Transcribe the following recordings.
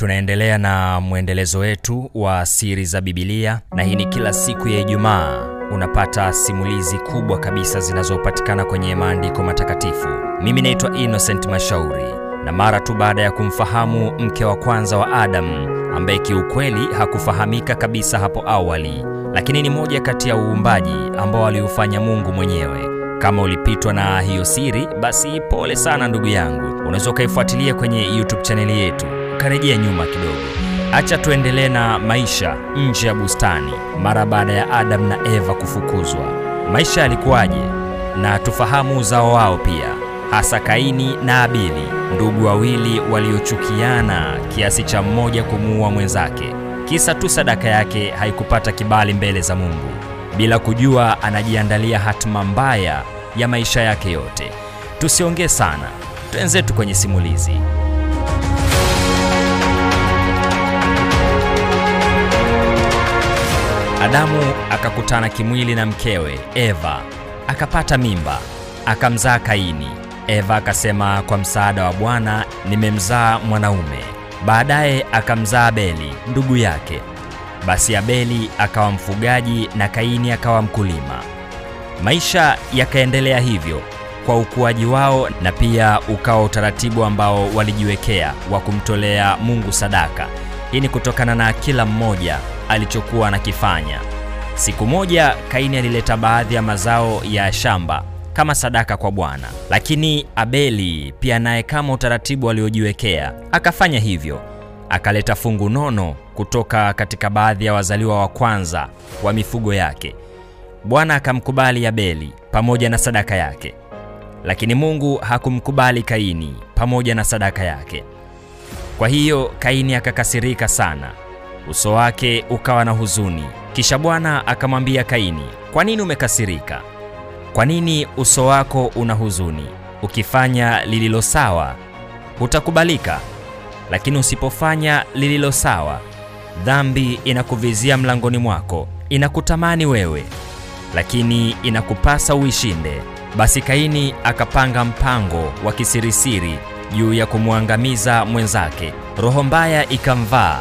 tunaendelea na mwendelezo wetu wa siri za bibilia na hii ni kila siku ya ijumaa. Unapata simulizi kubwa kabisa zinazopatikana kwenye maandiko matakatifu. Mimi naitwa innocent mashauri na mara tu baada ya kumfahamu mke wa kwanza wa adamu ambaye kiukweli hakufahamika kabisa hapo awali lakini ni moja kati ya uumbaji ambao aliufanya mungu mwenyewe. Kama ulipitwa na hiyo siri basi pole sana ndugu yangu. Unaweza ukaifuatilia kwenye youtube chaneli yetu ukarejea nyuma kidogo. Acha tuendelee na maisha nje ya bustani mara baada ya adam na eva kufukuzwa. Maisha yalikuwaje? Na tufahamu uzao wao pia hasa kaini na abili ndugu wawili waliochukiana kiasi cha mmoja kumuua mwenzake. Kisa tu sadaka yake haikupata kibali mbele za mungu bila kujua anajiandalia hatima mbaya ya maisha yake yote. Tusiongee sana twenzetu kwenye simulizi adamu akakutana kimwili na mkewe eva. Akapata mimba akamzaa kaini. Eva akasema kwa msaada wa bwana nimemzaa mwanaume. Baadaye akamzaa abeli ndugu yake. Basi abeli akawa mfugaji na kaini akawa mkulima. Maisha yakaendelea hivyo kwa ukuaji wao na pia ukawa utaratibu ambao walijiwekea wa kumtolea mungu sadaka. Hii ni kutokana na kila mmoja alichokuwa anakifanya. Siku moja kaini alileta baadhi ya mazao ya shamba kama sadaka kwa bwana. Lakini abeli pia naye kama utaratibu aliojiwekea akafanya hivyo. Akaleta fungu nono kutoka katika baadhi ya wazaliwa wa kwanza wa mifugo yake. Bwana akamkubali abeli pamoja na sadaka yake. Lakini mungu hakumkubali kaini pamoja na sadaka yake. Kwa hiyo kaini akakasirika sana uso wake ukawa na huzuni. Kisha bwana akamwambia kaini kwa nini umekasirika? Kwa nini uso wako una huzuni? Ukifanya lililo sawa hutakubalika. Lakini usipofanya lililo sawa dhambi inakuvizia mlangoni mwako inakutamani wewe. Lakini inakupasa uishinde. Basi kaini akapanga mpango wa kisirisiri juu ya kumwangamiza mwenzake. Roho mbaya ikamvaa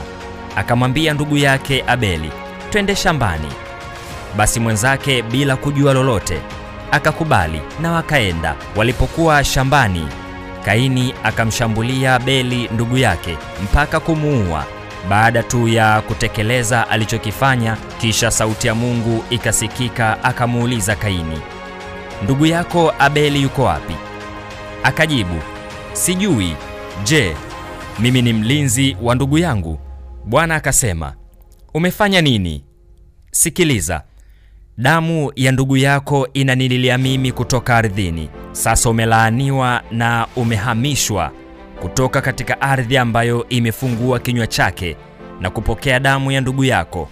akamwambia ndugu yake abeli twende shambani. Basi mwenzake bila kujua lolote akakubali na wakaenda. Walipokuwa shambani kaini akamshambulia abeli ndugu yake mpaka kumuua. Baada tu ya kutekeleza alichokifanya kisha sauti ya mungu ikasikika akamuuliza kaini ndugu yako abeli yuko wapi? Akajibu sijui. Je mimi ni mlinzi wa ndugu yangu bwana akasema umefanya nini? Sikiliza. Damu ya ndugu yako inanililia mimi kutoka ardhini. Sasa umelaaniwa na umehamishwa kutoka katika ardhi ambayo imefungua kinywa chake na kupokea damu ya ndugu yako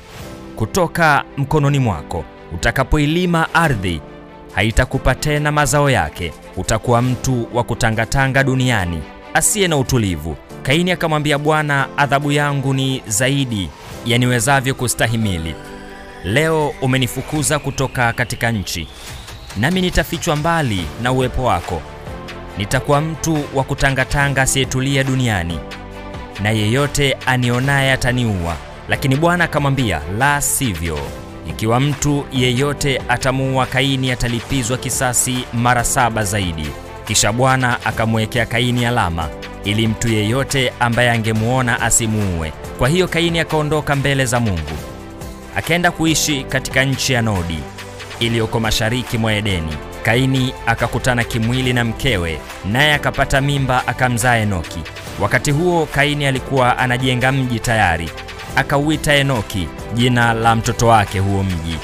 kutoka mkononi mwako. Utakapoilima ardhi haitakupa tena mazao yake. Utakuwa mtu wa kutangatanga duniani asiye na utulivu kaini akamwambia bwana adhabu yangu ni zaidi yaniwezavyo kustahimili. Leo umenifukuza kutoka katika nchi nami nitafichwa mbali na uwepo wako. Nitakuwa mtu wa kutangatanga asiyetulia duniani na yeyote anionaye ataniua. Lakini bwana akamwambia la sivyo. Ikiwa mtu yeyote atamuua kaini atalipizwa kisasi mara saba zaidi. Kisha bwana akamwekea kaini alama ili mtu yeyote ambaye angemuona asimuue. Kwa hiyo kaini akaondoka mbele za mungu. Akaenda kuishi katika nchi ya nodi iliyoko mashariki mwa edeni. Kaini akakutana kimwili na mkewe naye akapata mimba akamzaa enoki. Wakati huo kaini alikuwa anajenga mji tayari. Akauita enoki jina la mtoto wake huo mji.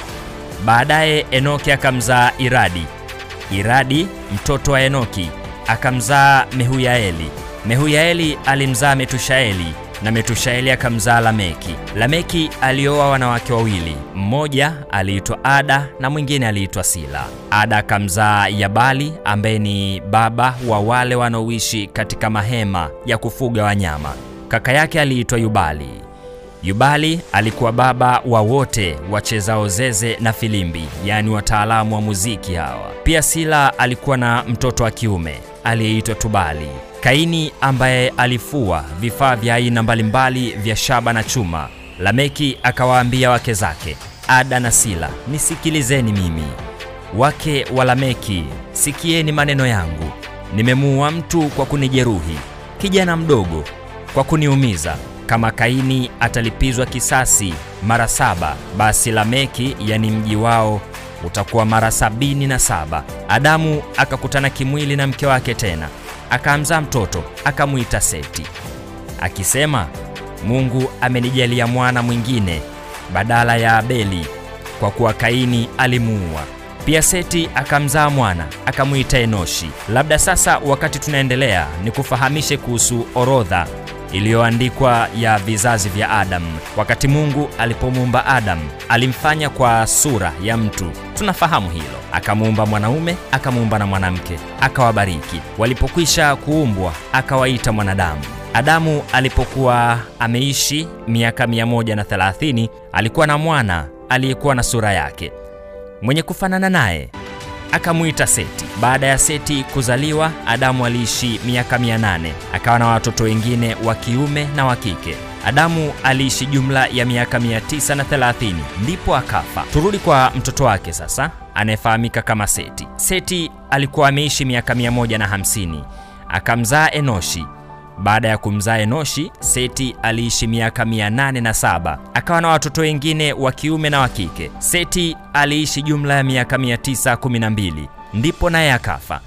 Baadaye enoki akamzaa iradi. Iradi mtoto wa enoki akamzaa mehuyaeli mehuyaeli alimzaa metushaeli na metushaeli akamzaa lameki. Lameki alioa wanawake wawili mmoja aliitwa ada na mwingine aliitwa sila. Ada akamzaa yabali ambaye ni baba wa wale wanaoishi katika mahema ya kufuga wanyama. Kaka yake aliitwa yubali. Yubali alikuwa baba wa wote wachezao zeze na filimbi yaani wataalamu wa muziki hawa. Pia sila alikuwa na mtoto wa kiume aliyeitwa tubali Kaini ambaye alifua vifaa vya aina mbalimbali vya shaba na chuma. Lameki akawaambia wake zake Ada na Sila, nisikilizeni mimi. Wake wa Lameki, sikieni maneno yangu. Nimemuua mtu kwa kunijeruhi, kijana mdogo kwa kuniumiza. Kama Kaini atalipizwa kisasi mara saba, basi Lameki, yani mji wao, utakuwa mara sabini na saba. Adamu akakutana kimwili na mke wake tena, akamzaa mtoto, akamwita Seti, akisema, Mungu amenijalia mwana mwingine badala ya Abeli, kwa kuwa Kaini alimuua. Pia Seti akamzaa mwana akamwita Enoshi. Labda sasa, wakati tunaendelea, ni kufahamishe kuhusu orodha iliyoandikwa ya vizazi vya Adamu. Wakati Mungu alipomuumba Adamu, alimfanya kwa sura ya mtu, tunafahamu hilo. Akamuumba mwanaume, akamuumba na mwanamke, akawabariki. Walipokwisha kuumbwa, akawaita mwanadamu. Adamu alipokuwa ameishi miaka 130 alikuwa na mwana aliyekuwa na sura yake mwenye kufanana naye akamwita Seti. Baada ya Seti kuzaliwa, Adamu aliishi miaka 800 akawa na watoto wengine wa kiume na wa kike. Adamu aliishi jumla ya miaka 930 ndipo akafa. Turudi kwa mtoto wake sasa, anayefahamika kama Seti. Seti alikuwa ameishi miaka 150 akamzaa Enoshi. Baada ya kumzaa Enoshi, Seti aliishi miaka 807 akawa na watoto wengine wa kiume na wa kike. Seti aliishi jumla ya miaka 912 ndipo naye akafa.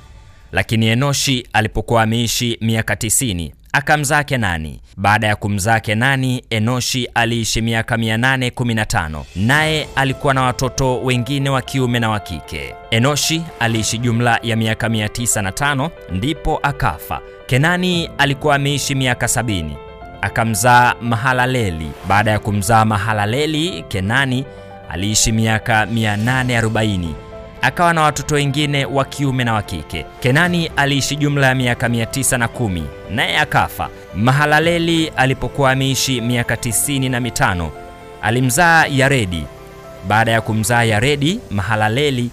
Lakini Enoshi alipokuwa ameishi miaka 90 akamzaa Kenani. Baada ya kumzaa Kenani, Enoshi aliishi miaka 815 naye alikuwa na watoto wengine wa kiume na wa kike. Enoshi aliishi jumla ya miaka 905 ndipo akafa. Kenani alikuwa ameishi miaka 70 akamzaa Mahalaleli. Baada ya kumzaa Mahalaleli, Kenani aliishi miaka 840 akawa na watoto wengine wa kiume na wa kike. Kenani aliishi jumla ya miaka 910 naye akafa. Mahalaleli alipokuwa ameishi miaka tisini na mitano alimzaa Yaredi. Baada ya kumzaa Yaredi, Mahalaleli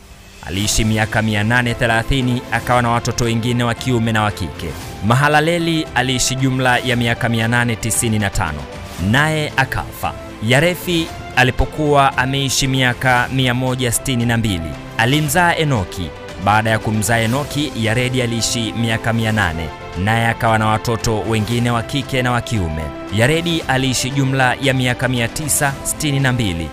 aliishi miaka 830 akawa na watoto wengine wa kiume na wa kike. Mahalaleli aliishi jumla ya miaka 895 naye akafa. Yarefi alipokuwa ameishi miaka 162 alimzaa Enoki. Baada ya kumzaa Enoki, Yaredi aliishi miaka 800 naye akawa na watoto wengine wa kike na wa kiume. Yaredi aliishi jumla ya miaka 962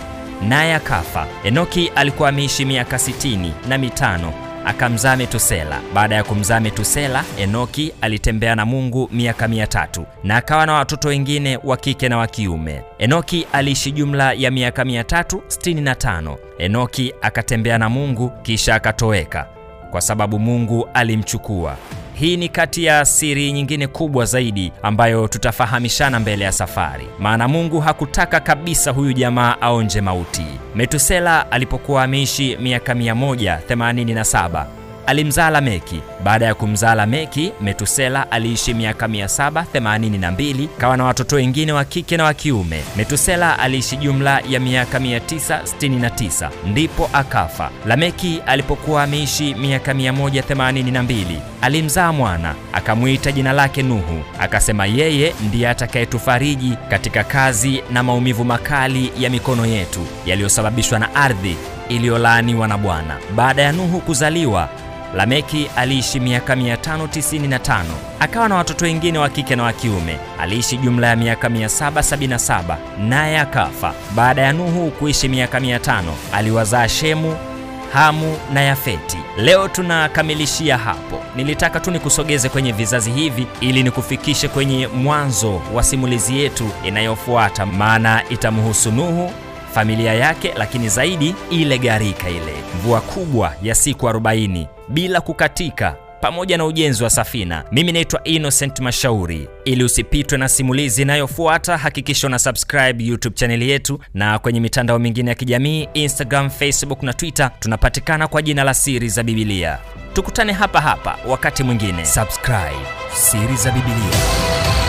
naye akafa. Enoki alikuwa ameishi miaka 60 na mitano akamzaa Metusela. Baada ya kumzaa Metusela, Enoki alitembea na Mungu miaka mia tatu na akawa na watoto wengine wa kike na wa kiume. Enoki aliishi jumla ya miaka 365. Enoki akatembea na Mungu kisha akatoweka kwa sababu Mungu alimchukua. Hii ni kati ya siri nyingine kubwa zaidi ambayo tutafahamishana mbele ya safari, maana Mungu hakutaka kabisa huyu jamaa aonje mauti. Metusela alipokuwa ameishi miaka 187 alimzaa Lameki. Baada ya kumzaa Lameki, Metusela aliishi miaka 782 kawa na watoto wengine wa kike na wa kiume. Metusela aliishi jumla ya miaka 969 ndipo akafa. Lameki alipokuwa ameishi miaka 182 alimzaa mwana akamwita jina lake Nuhu, akasema yeye ndiye atakayetufariji katika kazi na maumivu makali ya mikono yetu yaliyosababishwa na ardhi iliyolaaniwa na Bwana. Baada ya Nuhu kuzaliwa Lameki aliishi miaka 595 akawa na watoto wengine wa kike na wa kiume. Aliishi jumla ya miaka 777 naye akafa. Baada ya Nuhu kuishi miaka 500 aliwazaa Shemu, Hamu na Yafeti. Leo tunakamilishia hapo. Nilitaka tu nikusogeze kwenye vizazi hivi ili nikufikishe kwenye mwanzo wa simulizi yetu inayofuata, maana itamhusu Nuhu familia yake, lakini zaidi ile gharika, ile mvua kubwa ya siku 40 bila kukatika, pamoja na ujenzi wa safina. Mimi naitwa Innocent Mashauri. Ili usipitwe na simulizi inayofuata, hakikisha una subscribe YouTube chaneli yetu, na kwenye mitandao mingine ya kijamii Instagram, Facebook na Twitter tunapatikana kwa jina la Siri za Biblia. Tukutane hapa hapa wakati mwingine. Subscribe Siri za Biblia.